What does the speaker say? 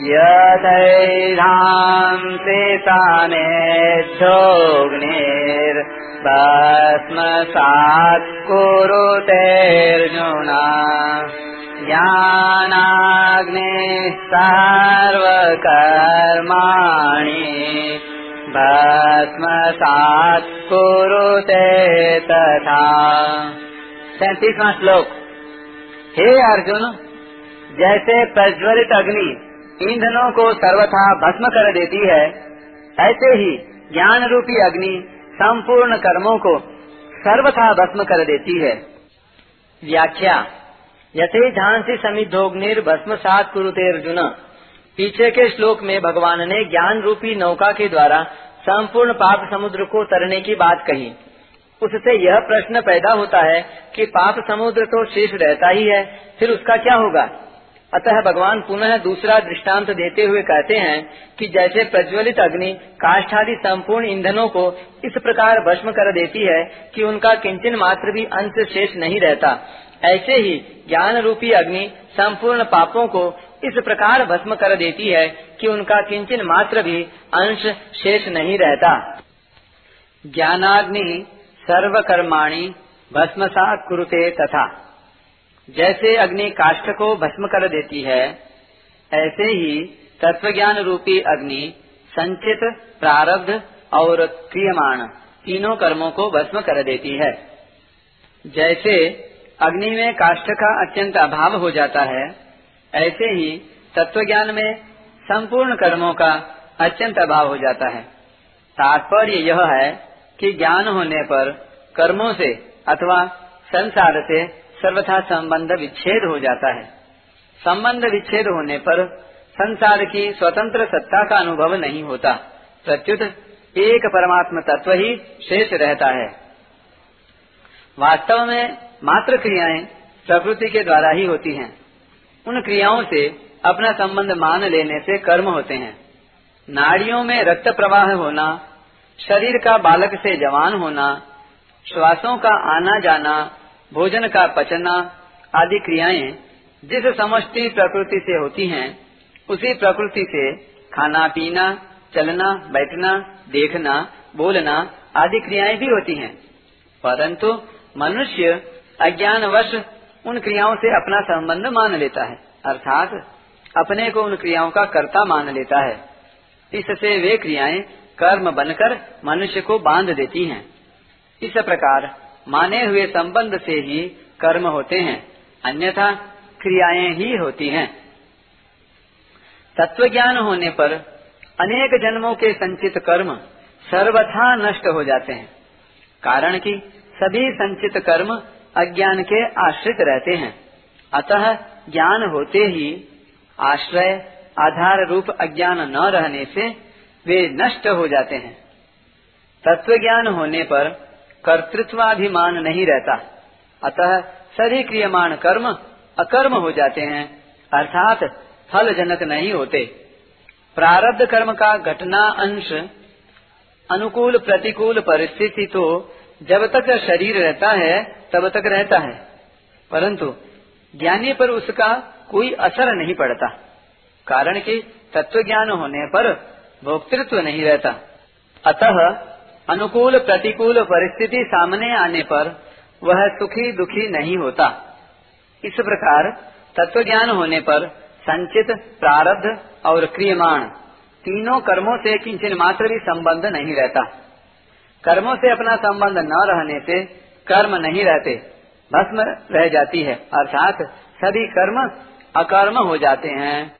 यथैधांसि सामेद्धोऽग्निर्भस्मसात् कुरुतेऽर्जुना ज्ञानाग्निः सर्वकर्माणि भस्मसात् कुरुते तथा सैतीसवा श्लोक। हे अर्जुन, जैसे प्रज्वलित अग्नि ईंधनों को सर्वथा भस्म कर देती है, ऐसे ही ज्ञान रूपी अग्नि संपूर्ण कर्मों को सर्वथा भस्म कर देती है। व्याख्या यथे झांसी समिधोग्निर भस्म सात कुरुते अर्जुन पीछे के श्लोक में भगवान ने ज्ञान रूपी नौका के द्वारा संपूर्ण पाप समुद्र को तरने की बात कही। उससे यह प्रश्न पैदा होता है कि पाप समुद्र तो शेष रहता ही है, फिर उसका क्या होगा? अतः भगवान पुनः दूसरा दृष्टांत देते हुए कहते हैं कि जैसे प्रज्वलित अग्नि काष्ठादि संपूर्ण ईंधनों को इस प्रकार भस्म कर देती है कि उनका किंचन मात्र भी अंश शेष नहीं रहता। ऐसे ही ज्ञान रूपी अग्नि संपूर्ण पापों को इस प्रकार भस्म कर देती है कि उनका किंचन मात्र भी अंश शेष नहीं रहता। ज्ञानाग्नि सर्वकर्माणी भस्मसात कुरुते तथा। जैसे अग्नि काष्ठ को भस्म कर देती है, ऐसे ही तत्वज्ञान रूपी अग्नि, संचित, प्रारब्ध और क्रियमाण तीनों कर्मों को भस्म कर देती है। जैसे अग्नि में काष्ठ का अत्यंत अभाव हो जाता है, ऐसे ही तत्वज्ञान में संपूर्ण कर्मों का अत्यंत अभाव हो जाता है। तात्पर्य यह है कि ज्ञान होने पर कर्मों से अथवा संसार से सर्वथा संबंध विच्छेद हो जाता है। संबंध विच्छेद होने पर संसार की स्वतंत्र सत्ता का अनुभव नहीं होता। प्रत्युत एक परमात्म तत्व ही शेष रहता है। वास्तव में मात्र क्रियाएँ प्रकृति के द्वारा ही होती हैं। उन क्रियाओं से अपना संबंध मान लेने से कर्म होते हैं। नाड़ियों में रक्त प्रवाह होना, शरीर का बालक से जवान होना, श्वासों का आना जाना भोजन का पचना आदि क्रियाएँ जिस समष्टि प्रकृति से होती हैं, उसी प्रकृति से खाना, पीना, चलना, बैठना, देखना, बोलना आदि क्रियाएँ भी होती हैं। परंतु मनुष्य अज्ञानवश उन क्रियाओं से अपना संबंध मान लेता है, अर्थात अपने को उन क्रियाओं का कर्ता मान लेता है। इससे वे क्रियाएँ कर्म बनकर मनुष्य को बाँध देती हैं। इस प्रकार माने हुए संबंध से ही कर्म होते हैं, अन्यथा क्रियाएँ ही होती हैं। तत्व ज्ञान होने पर अनेक जन्मों के संचित कर्म सर्वथा नष्ट हो जाते हैं, कारण कि सभी संचित कर्म अज्ञान के आश्रित रहते हैं। अतः ज्ञान होते ही आश्रय आधार रूप अज्ञान न रहने से वे नष्ट हो जाते हैं। तत्व ज्ञान होने पर कर्तृत्वाभिमान नहीं रहता। अतः सभी क्रियमाण कर्म अकर्म हो जाते हैं, अर्थात फल जनक नहीं होते। प्रारब्ध कर्म का घटना अंश, अनुकूल प्रतिकूल परिस्थिति तो जब तक शरीर रहता है, तब तक रहता है। परंतु ज्ञानी पर उसका कोई असर नहीं पड़ता, कारण कि तत्व ज्ञान होने पर भोक्तृत्व नहीं रहता। अतः अनुकूल प्रतिकूल परिस्थिति सामने आने पर वह सुखी दुखी नहीं होता। इस प्रकार तत्व ज्ञान होने पर संचित, प्रारब्ध और क्रियमाण तीनों कर्मों से किंचन मात्र भी संबंध नहीं रहता। कर्मों से अपना संबंध न रहने से कर्म नहीं रहते, भस्म रह जाती है, अर्थात सभी कर्म अकर्म हो जाते हैं।